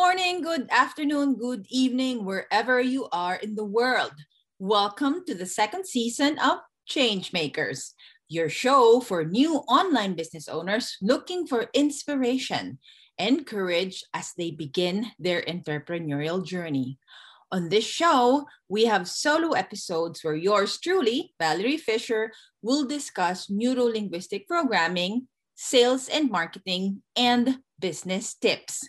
morning, good afternoon, good evening, wherever you are in the world. Welcome to the second season of Changemakers, your show for new online business owners looking for inspiration and courage as they begin their entrepreneurial journey. On this show, we have solo episodes where yours truly, Valerie Fisher, will discuss neuro linguistic programming, sales and marketing, and business tips.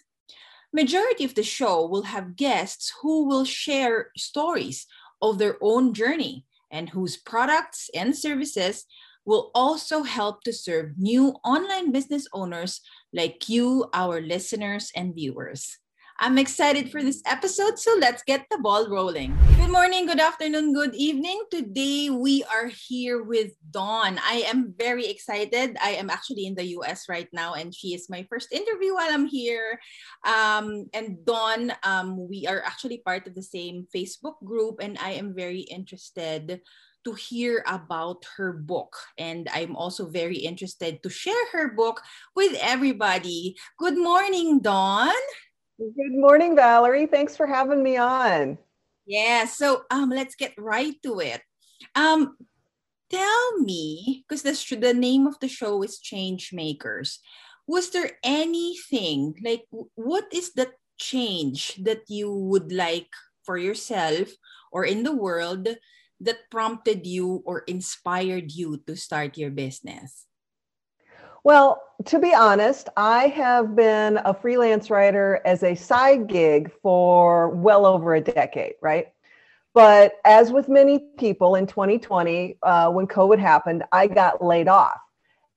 Majority of the show will have guests who will share stories of their own journey and whose products and services will also help to serve new online business owners like you, our listeners and viewers. I'm excited for this episode, so let's get the ball rolling. Good morning, good afternoon, good evening. Today we are here with Dawn. I am very excited. I am actually in the US right now, and she is my first interview while I'm here. Um, and Dawn, um, we are actually part of the same Facebook group, and I am very interested to hear about her book. And I'm also very interested to share her book with everybody. Good morning, Dawn. Good morning, Valerie. Thanks for having me on. Yeah, so um, let's get right to it. Um, tell me, because the, the name of the show is Change Makers. Was there anything like what is the change that you would like for yourself or in the world that prompted you or inspired you to start your business? Well, to be honest, I have been a freelance writer as a side gig for well over a decade, right? But as with many people in 2020, uh, when COVID happened, I got laid off.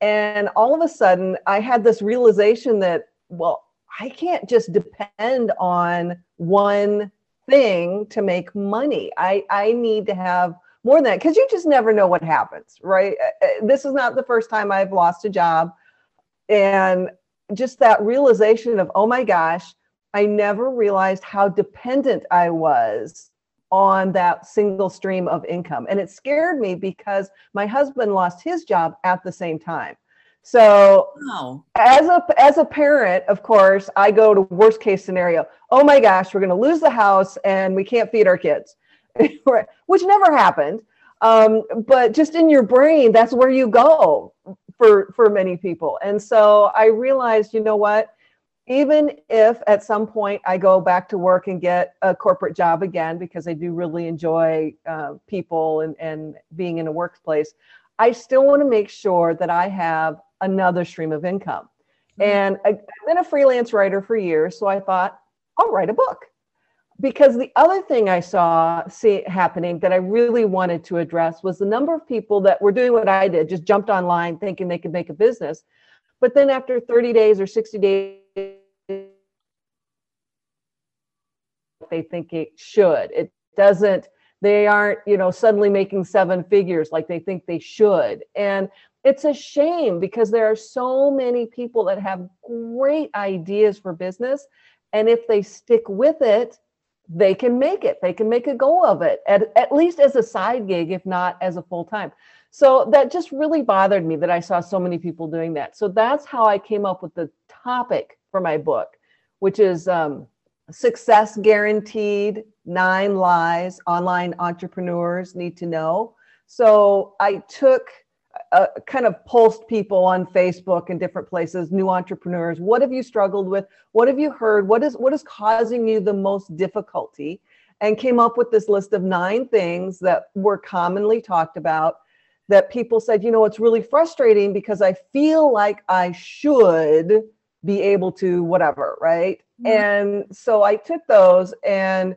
And all of a sudden, I had this realization that, well, I can't just depend on one thing to make money. I, I need to have more than that because you just never know what happens, right? Uh, uh, this is not the first time I've lost a job. And just that realization of, oh my gosh, I never realized how dependent I was on that single stream of income. And it scared me because my husband lost his job at the same time. So wow. as a as a parent, of course, I go to worst case scenario. Oh my gosh, we're going to lose the house and we can't feed our kids. which never happened. Um, but just in your brain, that's where you go for for many people. And so I realized, you know what? Even if at some point I go back to work and get a corporate job again, because I do really enjoy uh, people and, and being in a workplace, I still want to make sure that I have another stream of income. Mm-hmm. And I've been a freelance writer for years, so I thought, I'll write a book because the other thing I saw see happening that I really wanted to address was the number of people that were doing what I did, just jumped online thinking they could make a business. But then after 30 days or 60 days, they think it should. It doesn't, they aren't, you know, suddenly making seven figures like they think they should. And it's a shame because there are so many people that have great ideas for business. And if they stick with it, they can make it. They can make a go of it, at, at least as a side gig, if not as a full time. So that just really bothered me that I saw so many people doing that. So that's how I came up with the topic for my book, which is um, Success Guaranteed Nine Lies Online Entrepreneurs Need to Know. So I took uh, kind of pulsed people on Facebook and different places, new entrepreneurs. What have you struggled with? What have you heard? What is what is causing you the most difficulty? And came up with this list of nine things that were commonly talked about that people said, you know, it's really frustrating because I feel like I should be able to whatever, right? Mm-hmm. And so I took those and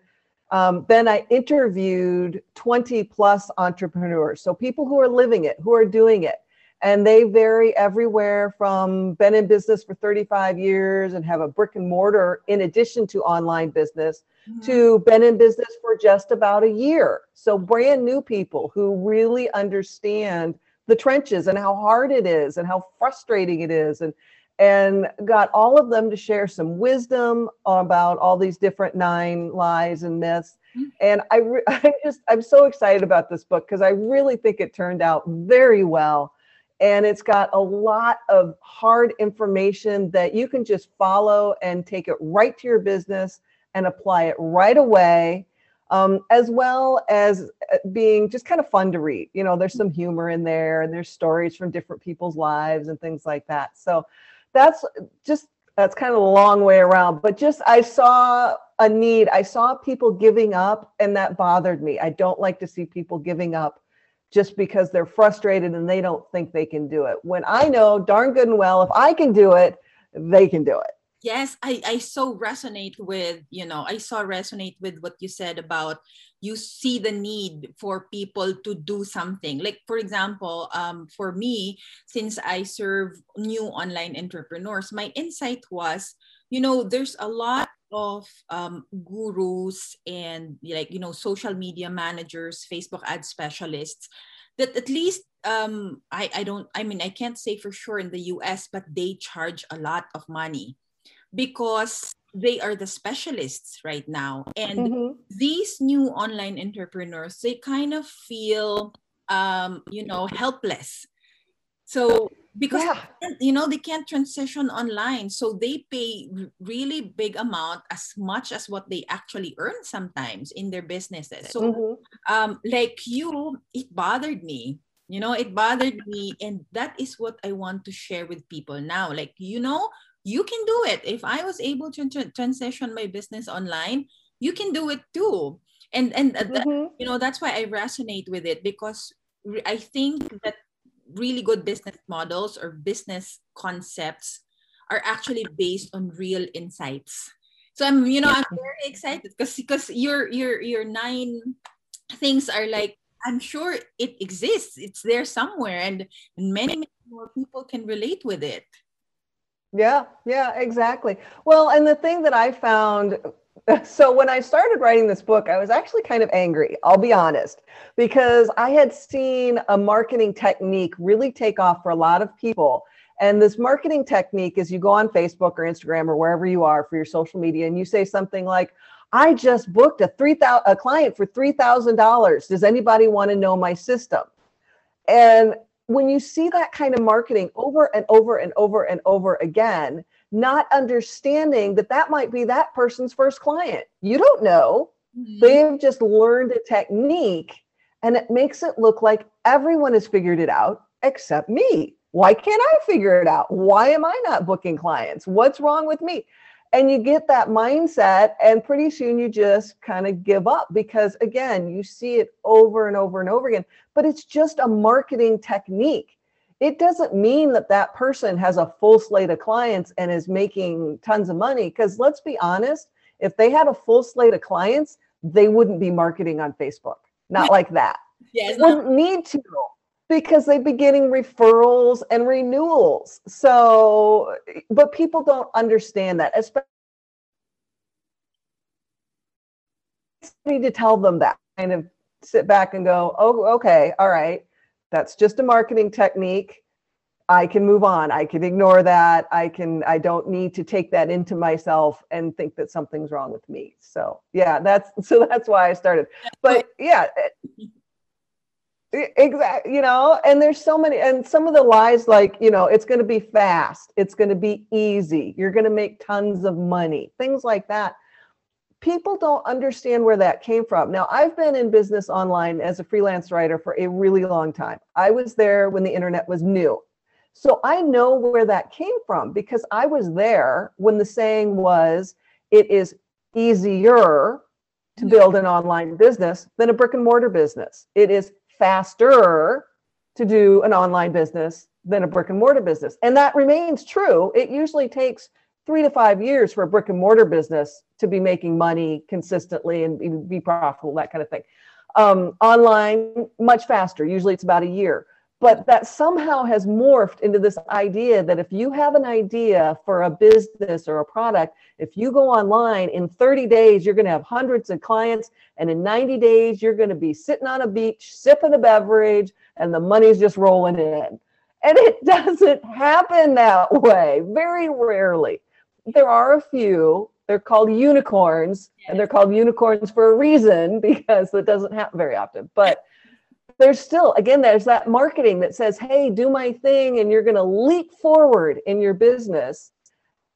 um, then I interviewed 20 plus entrepreneurs. So people who are living it, who are doing it. And they vary everywhere from been in business for 35 years and have a brick and mortar in addition to online business mm-hmm. to been in business for just about a year. So brand new people who really understand the trenches and how hard it is and how frustrating it is and and got all of them to share some wisdom about all these different nine lies and myths. And I, re- I just, I'm so excited about this book because I really think it turned out very well. and it's got a lot of hard information that you can just follow and take it right to your business and apply it right away um, as well as uh, being just kind of fun to read you know there's some humor in there and there's stories from different people's lives and things like that so that's just that's kind of a long way around but just i saw a need i saw people giving up and that bothered me i don't like to see people giving up just because they're frustrated and they don't think they can do it. When I know darn good and well, if I can do it, they can do it. Yes, I, I so resonate with, you know, I so resonate with what you said about you see the need for people to do something. Like, for example, um, for me, since I serve new online entrepreneurs, my insight was, you know, there's a lot of um, gurus and like you know social media managers facebook ad specialists that at least um, I, I don't i mean i can't say for sure in the us but they charge a lot of money because they are the specialists right now. And mm-hmm. these new online entrepreneurs they kind of feel um, you know helpless. So because yeah. you know they can't transition online. So they pay really big amount as much as what they actually earn sometimes in their businesses. So mm-hmm. um like you it bothered me. You know it bothered me. And that is what i want to share with people now. Like you know you can do it if i was able to tra- transition my business online you can do it too and and mm-hmm. you know that's why i resonate with it because i think that really good business models or business concepts are actually based on real insights. So I'm, you know, I'm very excited because because your your your nine things are like I'm sure it exists. It's there somewhere, and many, many more people can relate with it. Yeah, yeah, exactly. Well, and the thing that I found so when I started writing this book, I was actually kind of angry, I'll be honest, because I had seen a marketing technique really take off for a lot of people. And this marketing technique is you go on Facebook or Instagram or wherever you are for your social media and you say something like, I just booked a three thousand a client for three thousand dollars. Does anybody want to know my system? And when you see that kind of marketing over and over and over and over again, not understanding that that might be that person's first client. You don't know. Mm-hmm. They've just learned a technique and it makes it look like everyone has figured it out except me. Why can't I figure it out? Why am I not booking clients? What's wrong with me? And you get that mindset, and pretty soon you just kind of give up because, again, you see it over and over and over again. But it's just a marketing technique it doesn't mean that that person has a full slate of clients and is making tons of money. Because let's be honest, if they had a full slate of clients, they wouldn't be marketing on Facebook. Not like that. Yeah, wouldn't need to because they'd be getting referrals and renewals. So, but people don't understand that, especially need to tell them that kind of sit back and go, oh, okay, all right that's just a marketing technique. I can move on. I can ignore that. I can i don't need to take that into myself and think that something's wrong with me. So yeah that's so that's why i started. But yeah exactly you know and there's so many and some of the lies like you know it's going to be fast it's going to be easy you're going to make tons of money things like that people don't understand where that came from. Now, I've been in business online as a freelance writer for a really long time. I was there when the internet was new. So I know where that came from because I was there when the saying was it is easier to build an online business than a brick and mortar business. It is faster to do an online business than a brick and mortar business. And that remains true. It usually takes three to five years for a brick and mortar business to be making money consistently and be, profitable, that kind of thing. Um, online, much faster. Usually it's about a year. But that somehow has morphed into this idea that if you have an idea for a business or a product, if you go online in 30 days, you're going to have hundreds of clients. And in 90 days, you're going to be sitting on a beach, sipping a beverage, and the money's just rolling in. And it doesn't happen that way, very rarely there are a few. They're called unicorns, and they're called unicorns for a reason because it doesn't happen very often. But there's still again there's that marketing that says hey do my thing and you're going to leap forward in your business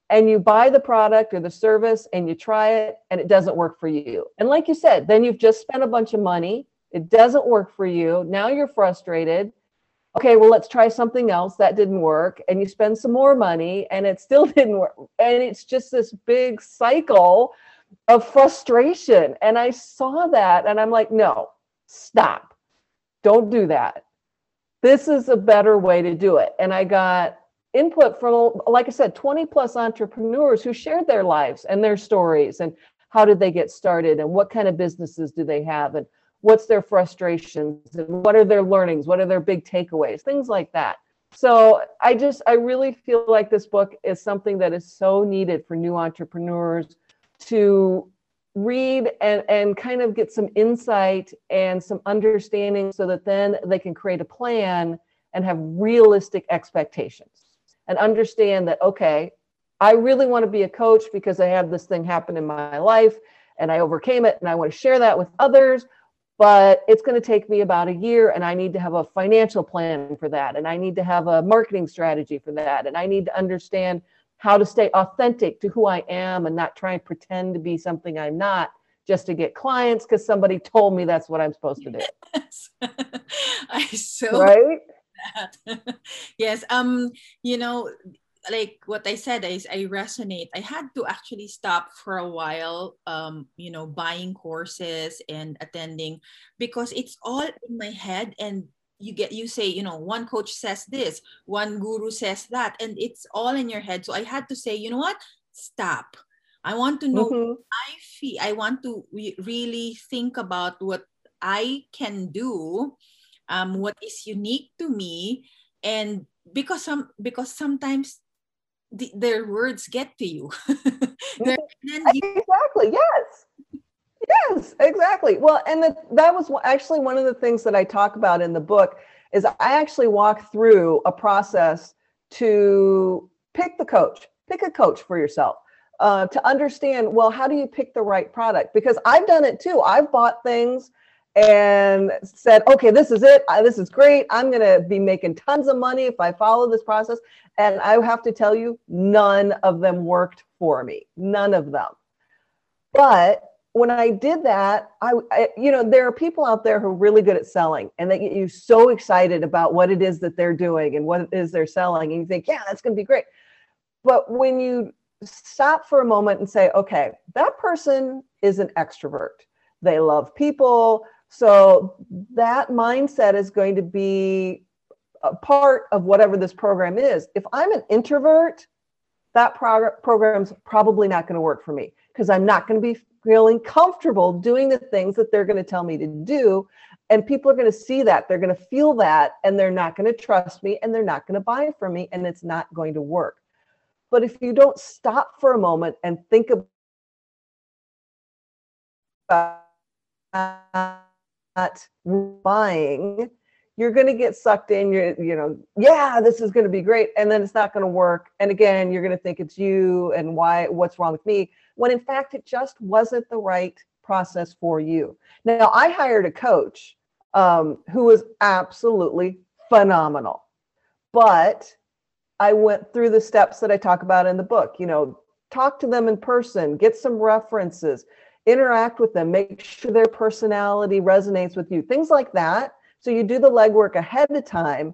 and you buy the product or the service and you try it and it doesn't work for you. And like you said then you've just spent a bunch of money it doesn't work for you now you're frustrated. Okay well let's try something else that didn't work and you spend some more money and it still didn't work and it's just this big cycle of frustration. And i saw that and i'm like no stop don't do that. This is a better way to do it. And I got input from, like I said, 20 plus entrepreneurs who shared their lives and their stories and how did they get started and what kind of businesses do they have and what's their frustrations and what are their learnings, what are their big takeaways, things like that. So I just, I really feel like this book is something that is so needed for new entrepreneurs to read and, and kind of get some insight and some understanding so that then they can create a plan and have realistic expectations and understand that, okay, I really want to be a coach because I had this thing happen in my life and I overcame it and I want to share that with others. But it's going to take me about a year, and I need to have a financial plan for that. And I need to have a marketing strategy for that. And I need to understand how to stay authentic to who I am and not try and pretend to be something I'm not just to get clients because somebody told me that's what I'm supposed to do. Yes. I so right. yes. Um, you know, like what I said is I resonate. I had to actually stop for a while, um, you know, buying courses and attending because it's all in my head and you get you say you know one coach says this one guru says that and it's all in your head. So i had to say you know what? Stop. I want to know mm-hmm. i feel i want to re- really think about what i can do um, what is unique to me. And because some because sometimes the, their words get to you, you exactly yes Yes, exactly. Well, and the, that was actually one of the things that I talk about in the book is I actually walk through a process to pick the coach, pick a coach for yourself. Uh, to understand, well, how do you pick the right product? Because I've done it too. I've bought things and said, okay, this is it. I, this is great. I'm going to be making tons of money if I follow this process. And I have to tell you, none of them worked for me. None of them. But when I did that, I, I, you know, there are people out there who are really good at selling and they get you so excited about what it is that they're doing and what it is they're selling. And you think, yeah, that's going to be great. But when you stop for a moment and say, okay, that person is an extrovert, they love people. So that mindset is going to be a part of whatever this program is. If I'm an introvert, that prog- program's probably not going to work for me because I'm not going to be feeling comfortable doing the things that they're going to tell me to do. And people are going to see that, they're going to feel that, and they're not going to trust me and they're not going to buy from me, and it's not going to work. But if you don't stop for a moment and think about buying, you're going to get sucked in. You're, you know, yeah, this is going to be great. And then it's not going to work. And again, you're going to think it's you and why, what's wrong with me when in fact it just wasn't the right process for you. Now, I hired a coach um, who was absolutely phenomenal, but I went through the steps that I talk about in the book. You know, talk to them in person, get some references, interact with them, make sure their personality resonates with you, things like that. So you do the legwork ahead of time,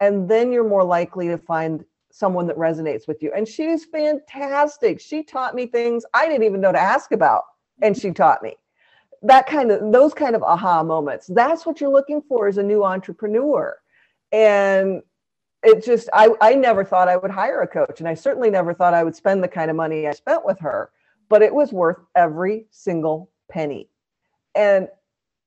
and then you're more likely to find someone that resonates with you. And she's fantastic. She taught me things I didn't even know to ask about, and she taught me. That kind of those kind of aha moments. That's what you're looking for as a new entrepreneur. And it just I, I never thought I would hire a coach. And I certainly never thought I would spend the kind of money I spent with her, but it was worth every single penny. And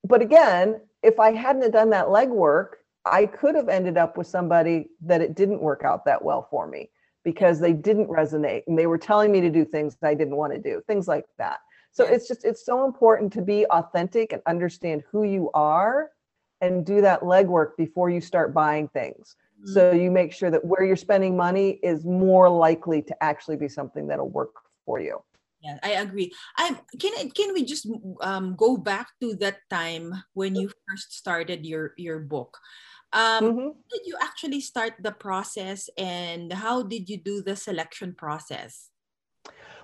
but again, if I hadn't done that legwork, I could have ended up with somebody that it didn't work out that well for me because they didn't resonate and they were telling me to do things that I didn't want to do, things like that. So it's just, it's so important to be authentic and understand who you are and do that legwork before you start buying things. Mm-hmm. So you make sure that where you're spending money is more likely to actually be something that'll work for you. Yeah, I agree. I can can we just um, go back to that time when you first started your your book? Um, mm-hmm. Did you actually start the process, and how did you do the selection process?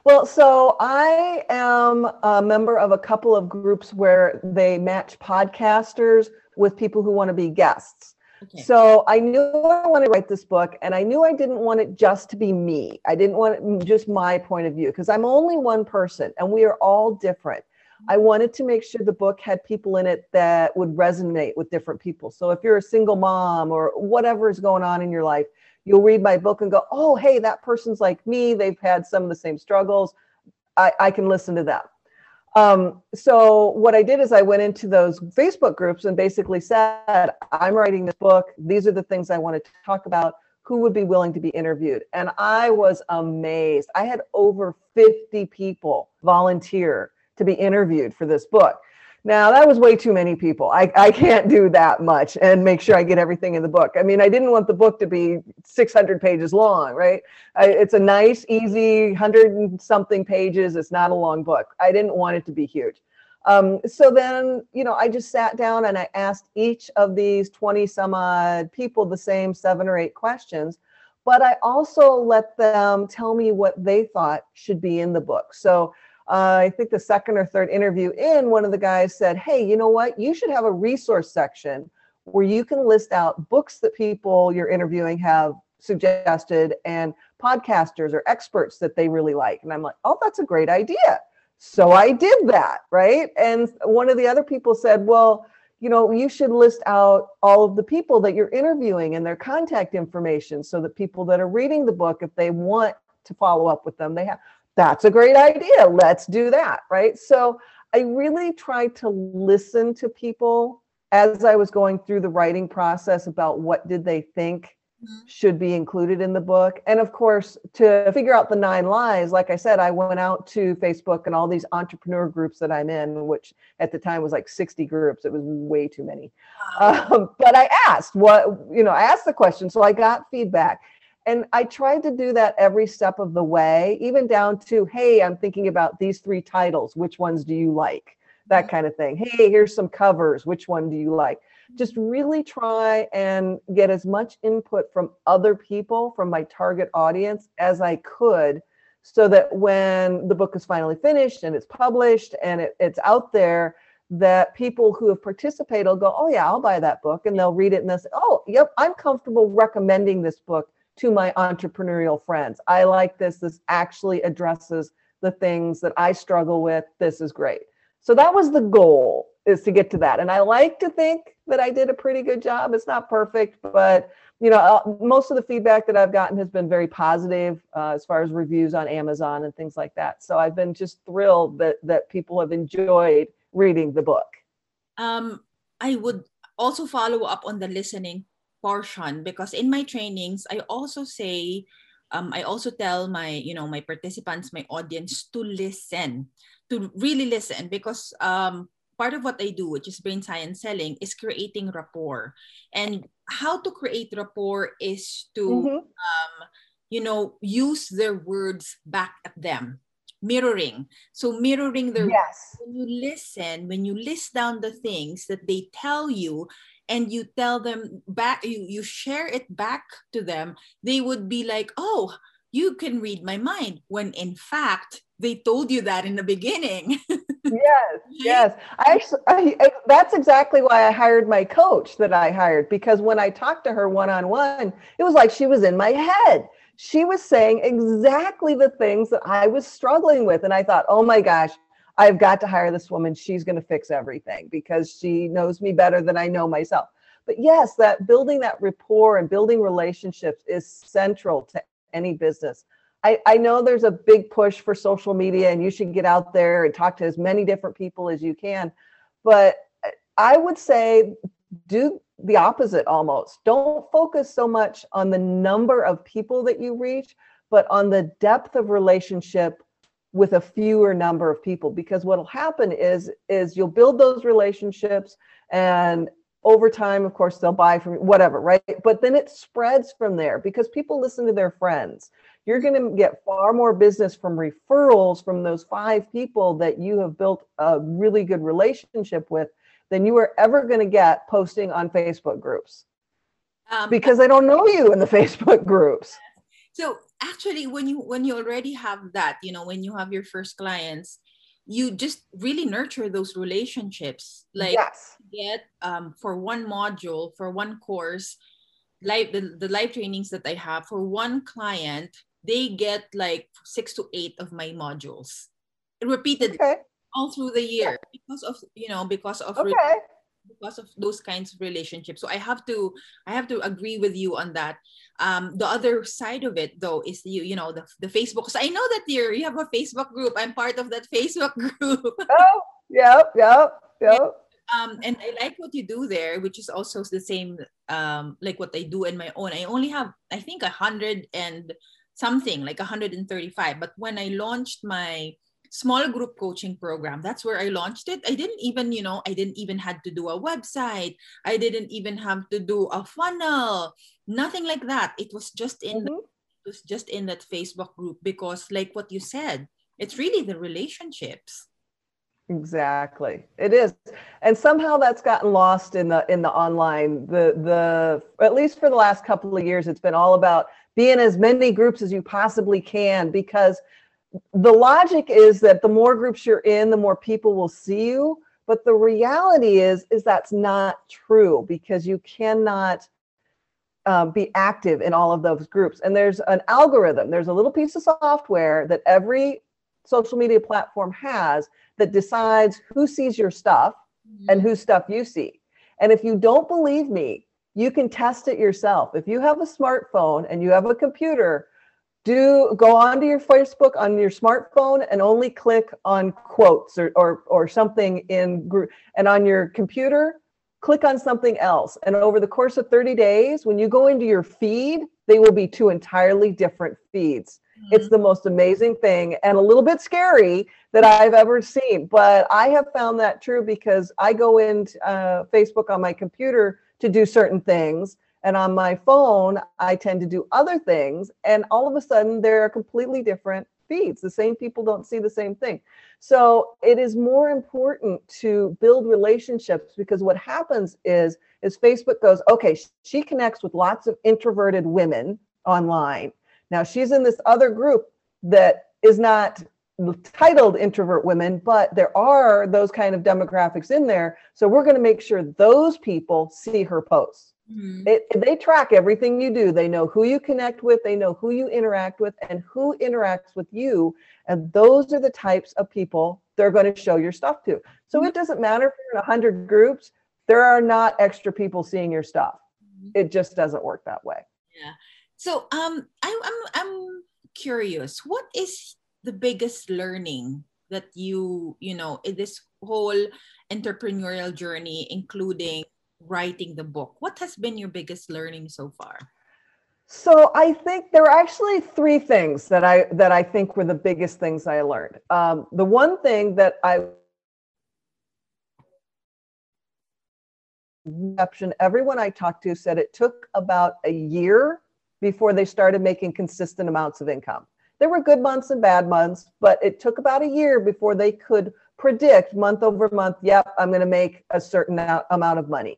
Well, so I am a member of a couple of groups where they match podcasters with people who want to be guests. Okay. So I knew I wanted to write this book, and I knew I didn't want it just to be me. I didn't want it just my point of view because I'm only one person, and we are all different. I wanted to make sure the book had people in it that would resonate with different people. So if you're a single mom or whatever is going on in your life, you'll read my book and go, oh, hey, that person's like me. They've had some of the same struggles. I, I can listen to that. Um, so what I did is I went into those Facebook groups and basically said, I'm writing this book. These are the things I wanted to talk about. Who would be willing to be interviewed? And I was amazed. I had over 50 people volunteer to be interviewed for this book. Now, that was way too many people. I, I can't do that much and make sure I get everything in the book. I mean, I didn't want the book to be 600 pages long, right? I, it's a nice, easy, 100 and something pages. It's not a long book. I didn't want it to be huge. Um, so then, you know, I just sat down and I asked each of these 20 some odd people the same seven or eight questions, but I also let them tell me what they thought should be in the book. So uh, I think the second or third interview in, one of the guys said, Hey, you know what? You should have a resource section where you can list out books that people you're interviewing have suggested and podcasters or experts that they really like. And I'm like, Oh, that's a great idea. So I did that. Right. And one of the other people said, Well, you know, you should list out all of the people that you're interviewing and their contact information so that people that are reading the book, if they want to follow up with them, they have that's a great idea. Let's do that. Right. So I really tried to listen to people as I was going through the writing process about what did they think mm-hmm. should be included in the book. And of course, to figure out the nine lies, like I said, I went out to Facebook and all these entrepreneur groups that I'm in, which at the time was like 60 groups. It was way too many. Um, but I asked what, you know, I asked the question. So I got feedback and I tried to do that every step of the way, even down to, hey, I'm thinking about these three titles. Which ones do you like? That mm-hmm. kind of thing. Hey, here's some covers. Which one do you like? Just really try and get as much input from other people, from my target audience, as I could, so that when the book is finally finished and it's published and it, it's out there, that people who have participated will go, oh yeah, I'll buy that book, and they'll read it and they'll say, oh, yep, I'm comfortable recommending this book to my entrepreneurial friends. I like this. This actually addresses the things that I struggle with. This is great. So that was the goal is to get to that. And I like to think that I did a pretty good job. It's not perfect, but you know, most of the feedback that I've gotten has been very positive uh, as far as reviews on Amazon and things like that. So I've been just thrilled that that people have enjoyed reading the book. Um, I would also follow up on the listening portion because in my trainings i also say um, i also tell my you know my participants my audience to listen to really listen because um, part of what i do which is brain science selling is creating rapport. And how to create rapport is to mm-hmm. um, you know use their words back at them. Mirroring. So mirroring their yes. when you listen when you list down the things that they tell you and you tell them back you you share it back to them they would be like oh you can read my mind when in fact they told you that in the beginning. Yes yes. I actually I, that's exactly why i hired my coach that i hired because when i talked to her one-on-one it was like she was in my head. She was saying exactly the things that i was struggling with and i thought oh my gosh I've got to hire this woman. She's going to fix everything because she knows me better than I know myself. But yes, that building that rapport and building relationships is central to any business. I, I know there's a big push for social media and you should get out there and talk to as many different people as you can. But I would say do the opposite almost. Don't focus so much on the number of people that you reach, but on the depth of relationship with a fewer number of people because what'll happen is is you'll build those relationships and over time, of course, they'll buy from you, whatever, right? But then it spreads from there because people listen to their friends. You're going to get far more business from referrals from those five people that you have built a really good relationship with than you are ever going to get posting on Facebook groups um, because they don't know you in the Facebook groups. So actually, when you when you already have that, you know, when you have your first clients, you just really nurture those relationships. Like yes. get um, for one module for one course, live the, the live trainings that I have for one client, they get like six to eight of my modules repeated okay. all through the year yeah. because of you know because of okay. Because of those kinds of relationships. So i have to i have to agree with you on that. Um the other side of it though is you you know the, the facebook. So i know that you're you have a facebook group. I'm part of that facebook group. Oh yep yep yep. Um, and I like what you do there, which is also the same um, like what I do in my own. I only have, I think, a hundred and something like 135 but when i launched my small group coaching program. That's where i launched it. I didn't even you know i didn't even had to do a website. I didn't even have to do a funnel. Nothing like that. It was just in mm-hmm. it was just in that facebook group because like what you said it's really the relationships. Exactly. It is. And somehow that's gotten lost in the in the online. The the at least for the last couple of years it's been all about be in as many groups as you possibly can because the logic is that the more groups you're in the more people will see you but the reality is is that's not true because you cannot um, be active in all of those groups and there's an algorithm there's a little piece of software that every social media platform has that decides who sees your stuff mm-hmm. and whose stuff you see and if you don't believe me you can test it yourself. If you have a smartphone and you have a computer, do go onto your Facebook on your smartphone and only click on quotes or, or, or something in group. And on your computer, click on something else. And over the course of 30 days, when you go into your feed, they will be two entirely different feeds. Mm-hmm. It's the most amazing thing and a little bit scary that I've ever seen. But I have found that true because I go into uh, Facebook on my computer to do certain things. And on my phone, I tend to do other things. And all of a sudden, there are completely different feeds. The same people don't see the same thing. So it is more important to build relationships because what happens is is Facebook goes, okay, she connects with lots of introverted women online. Now she's in this other group that is not titled introvert women, but there are those kind of demographics in there. So we're going to make sure those people see her posts. Mm-hmm. It, they track everything you do. They know who you connect with, they know who you interact with, and who interacts with you. And those are the types of people they're going to show your stuff to. So mm-hmm. it doesn't matter if you're in 100 groups, there are not extra people seeing your stuff. Mm-hmm. It just doesn't work that way. Yeah. So um, I, I'm I'm curious. What is the biggest learning that you you know in this whole entrepreneurial journey including writing the book? What has been your biggest learning so far? So i think there are actually three things that i that i think were the biggest things i learned. Um, the one thing that i everyone i talked to said it took about a year before they started making consistent amounts of income. There were good months and bad months, but it took about a year before they could predict month over month, yep, I'm going to make a certain amount of money.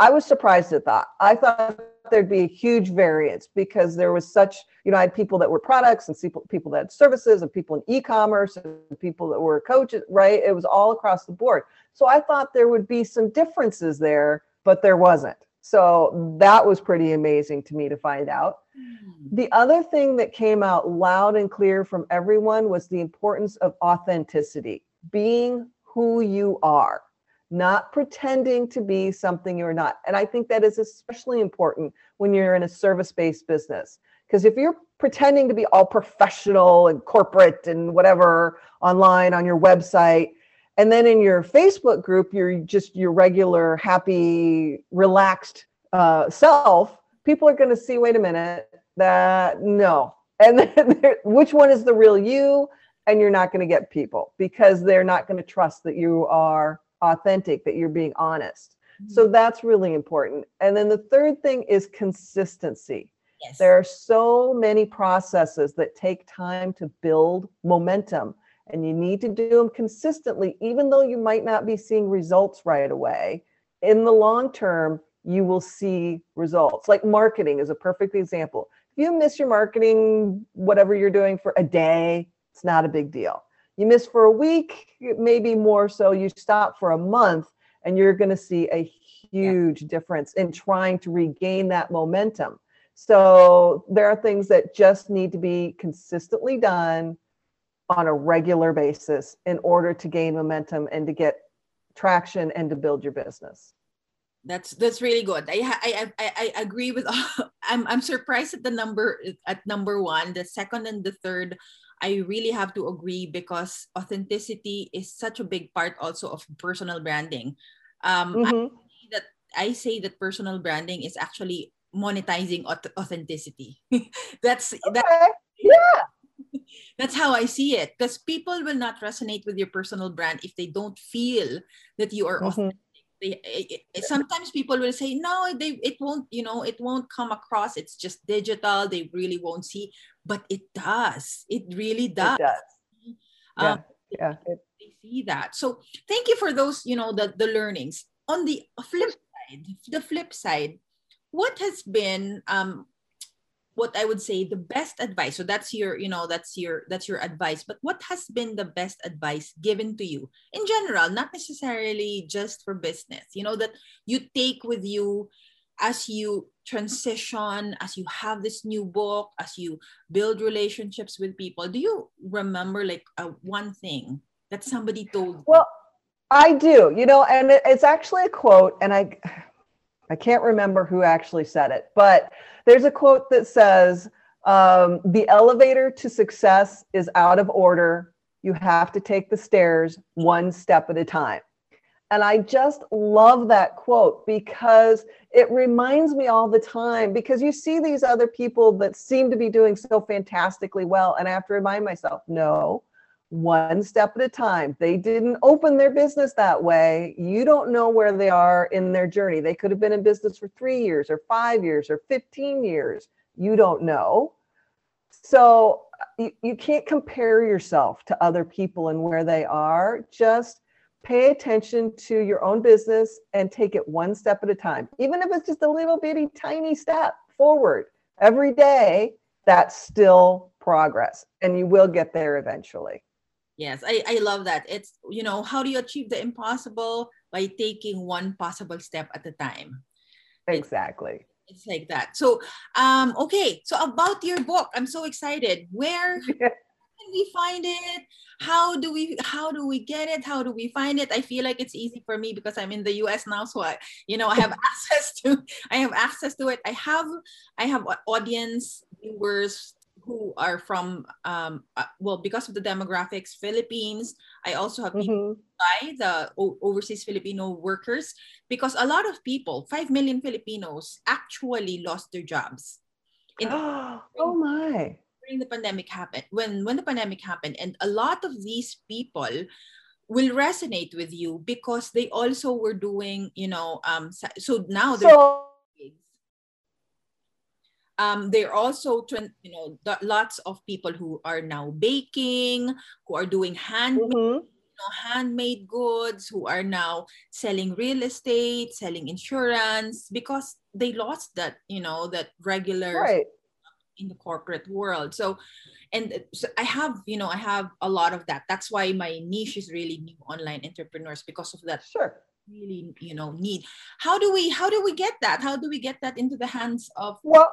I was surprised at that. I thought there'd be a huge variance because there was such, you know, I had people that were products and people, people that had services and people in e-commerce and people that were coaches, right? It was all across the board. So I thought there would be some differences there, but there wasn't. So that was pretty amazing to me to find out. Hmm. The other thing that came out loud and clear from everyone was the importance of authenticity, being who you are, not pretending to be something you're not. And I think that is especially important when you're in a service based business. Because if you're pretending to be all professional and corporate and whatever online on your website, and then in your Facebook group, you're just your regular, happy, relaxed uh, self, people are going to see, wait a minute, that no. And then which one is the real you? And you're not going to get people because they're not going to trust that you are authentic, that you're being honest. Mm-hmm. So that's really important. And then the third thing is consistency. Yes. There are so many processes that take time to build momentum, and you need to do them consistently, even though you might not be seeing results right away. In the long term, you will see results. Like marketing is a perfect example. If you miss your marketing, whatever you're doing for a day, it's not a big deal. You miss for a week, maybe more so. You stop for a month, and you're going to see a huge yeah. difference in trying to regain that momentum. So there are things that just need to be consistently done on a regular basis in order to gain momentum and to get traction and to build your business. That's that's really good. I I I, I agree with. I'm I'm surprised at the number at number one. The second and the third, I really have to agree because authenticity is such a big part also of personal branding. Um, mm-hmm. I that I say that personal branding is actually monetizing authenticity. that's okay. that. Yeah. That's how I see it. Because people will not resonate with your personal brand if they don't feel that you are mm-hmm. They, it, it, sometimes people will say no they it won't you know it won't come across. It's just digital. They really won't see. But it does. It really does, it does. Um, yeah, yeah. they see that. So thank you for those you know the the learnings. On the flip side the flip side what has been um what i would say the best advice. So that's your you know that's your that's your advice. But what has been the best advice given to you in general not necessarily just for business you know that you take with you as you transition as you have this new book as you build relationships with people? Do you remember like a, one thing that somebody told you? well i do you know and it's actually a quote and i I can't remember who actually said it, but there's a quote that says, um, The elevator to success is out of order. You have to take the stairs one step at a time. And I just love that quote because it reminds me all the time because you see these other people that seem to be doing so fantastically well. And I have to remind myself, no, one step at a time. They didn't open their business that way. You don't know where they are in their journey. They could have been in business for three years or five years or 15 years. You don't know. So you, you can't compare yourself to other people and where they are. Just pay attention to your own business and take it one step at a time. Even if it's just a little bitty tiny step forward every day, that's still progress and you will get there eventually. Yes, I, I love that. It's, you know, how do you achieve the impossible? By taking one possible step at a time. Exactly. It's, it's like that. So, um, okay. So about your book, I'm so excited. Where can we find it? How do we how do we get it? How do we find it? I feel like it's easy for me because I'm in the US now. So I, you know, I have access to I have access to it. I have I have audience viewers who are from um, uh, well because of the demographics philippines. I also have people mm-hmm. by the o- overseas filipino workers because a lot of people 5 million filipinos actually lost their jobs in, oh my. during the pandemic happened when when the pandemic happened. And a lot of these people will resonate with you because they also were doing you know um so now they're so um, there are also you know lots of people who are now baking who are doing handmade mm-hmm. you know, handmade goods who are now selling real estate selling insurance because they lost that you know that regular right. in the corporate world. So and so i have you know i have a lot of that. That's why my niche is really new online entrepreneurs because of that sure. really you know need. How do we how do we get that? How do we get that into the hands of well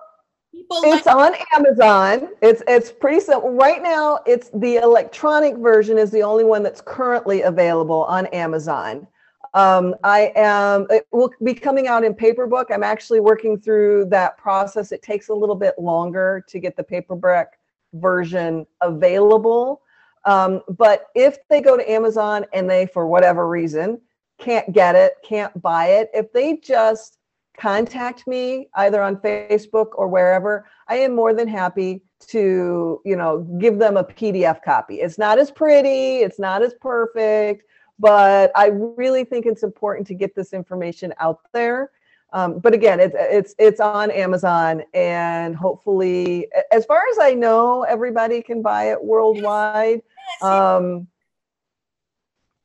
People it's like- on Amazon. It's it's pretty simple. Right now, it's the electronic version is the only one that's currently available on Amazon. Um, I am it will be coming out in paperback. I'm actually working through that process. It takes a little bit longer to get the paperback version available. Um, but if they go to Amazon and they, for whatever reason, can't get it, can't buy it, if they just contact me either on Facebook or wherever, I am more than happy to, you know, give them a PDF copy. It's not as pretty, it's not as perfect, but I really think it's important to get this information out there. Um, but again, it's it's it's on Amazon, and hopefully, as far as I know, everybody can buy it worldwide. Um,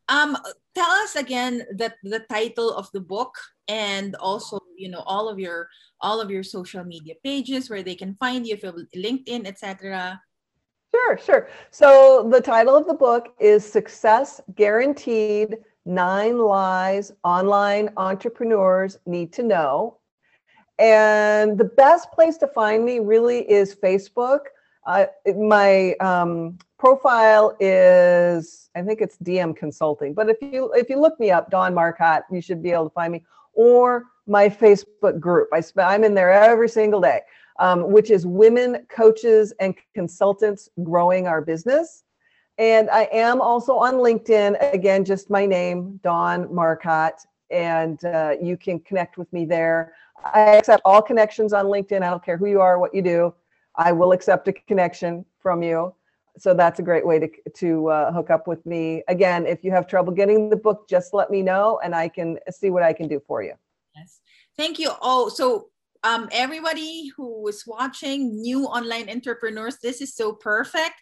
um, tell us again that the title of the book, and also you know all of your all of your social media pages where they can find you, if you have LinkedIn, etc. Sure, sure. So the title of the book is Success Guaranteed Nine Lies Online Entrepreneurs Need to Know. And the best place to find me really is Facebook. Uh, my um, profile is, I think it's DM Consulting. But if you if you look me up, Dawn Marcotte, you should be able to find me. Or my Facebook group. I sp- I'm in there every single day um, which is Women Coaches and Consultants Growing Our Business. And I am also on LinkedIn, again, just my name, Dawn Marcotte, and uh, you can connect with me there. I accept all connections on LinkedIn. I don't care who you are, what you do. I will accept a connection from you. So that's a great way to, to uh, hook up with me. Again, if you have trouble getting the book, just let me know and I can see what I can do for you. Yes. Thank you. Oh, so um, everybody who is watching new online entrepreneurs this is so perfect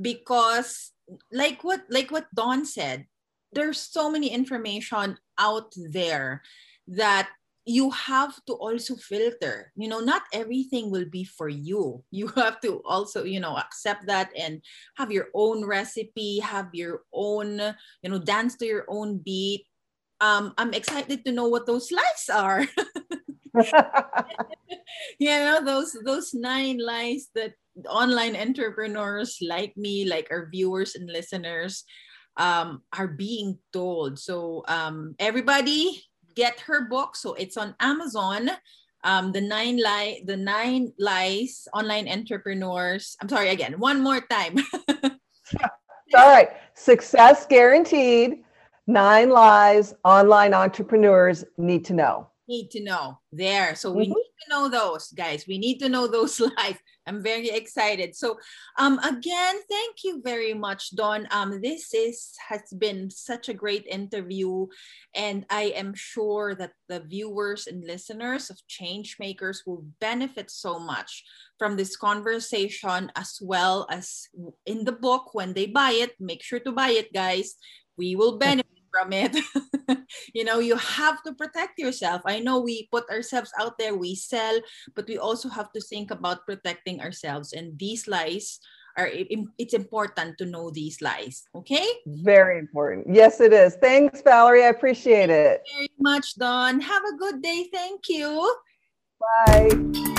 because like what like what dawn said there's so many information out there that you have to also filter you know not everything will be for you you have to also you know accept that and have your own recipe have your own you know dance to your own beat um, i'm excited to know what those lies are. You know those those nine lies that online entrepreneurs like me like our viewers and listeners um, are being told. So um, everybody get her book. So it's on amazon. Um, the nine lie the nine lies online entrepreneurs. I'm sorry again one more time. All right. Success guaranteed nine lies online entrepreneurs need to know need to know there. So we mm-hmm. need to know those guys. We need to know those lies. I'm very excited. So um again, thank you very much, Dawn. Um, this is has been such a great interview, and I am sure that the viewers and listeners of Change Makers will benefit so much from this conversation as well as in the book when they buy it. Make sure to buy it, guys. We will benefit from it. you know, you have to protect yourself. I know we put ourselves out there, we sell, but we also have to think about protecting ourselves. And these lies are it's important to know these lies. Okay? Very important. Yes, it is. Thanks, Valerie. I appreciate it. very much, Dawn. Have a good day. Thank you. Bye.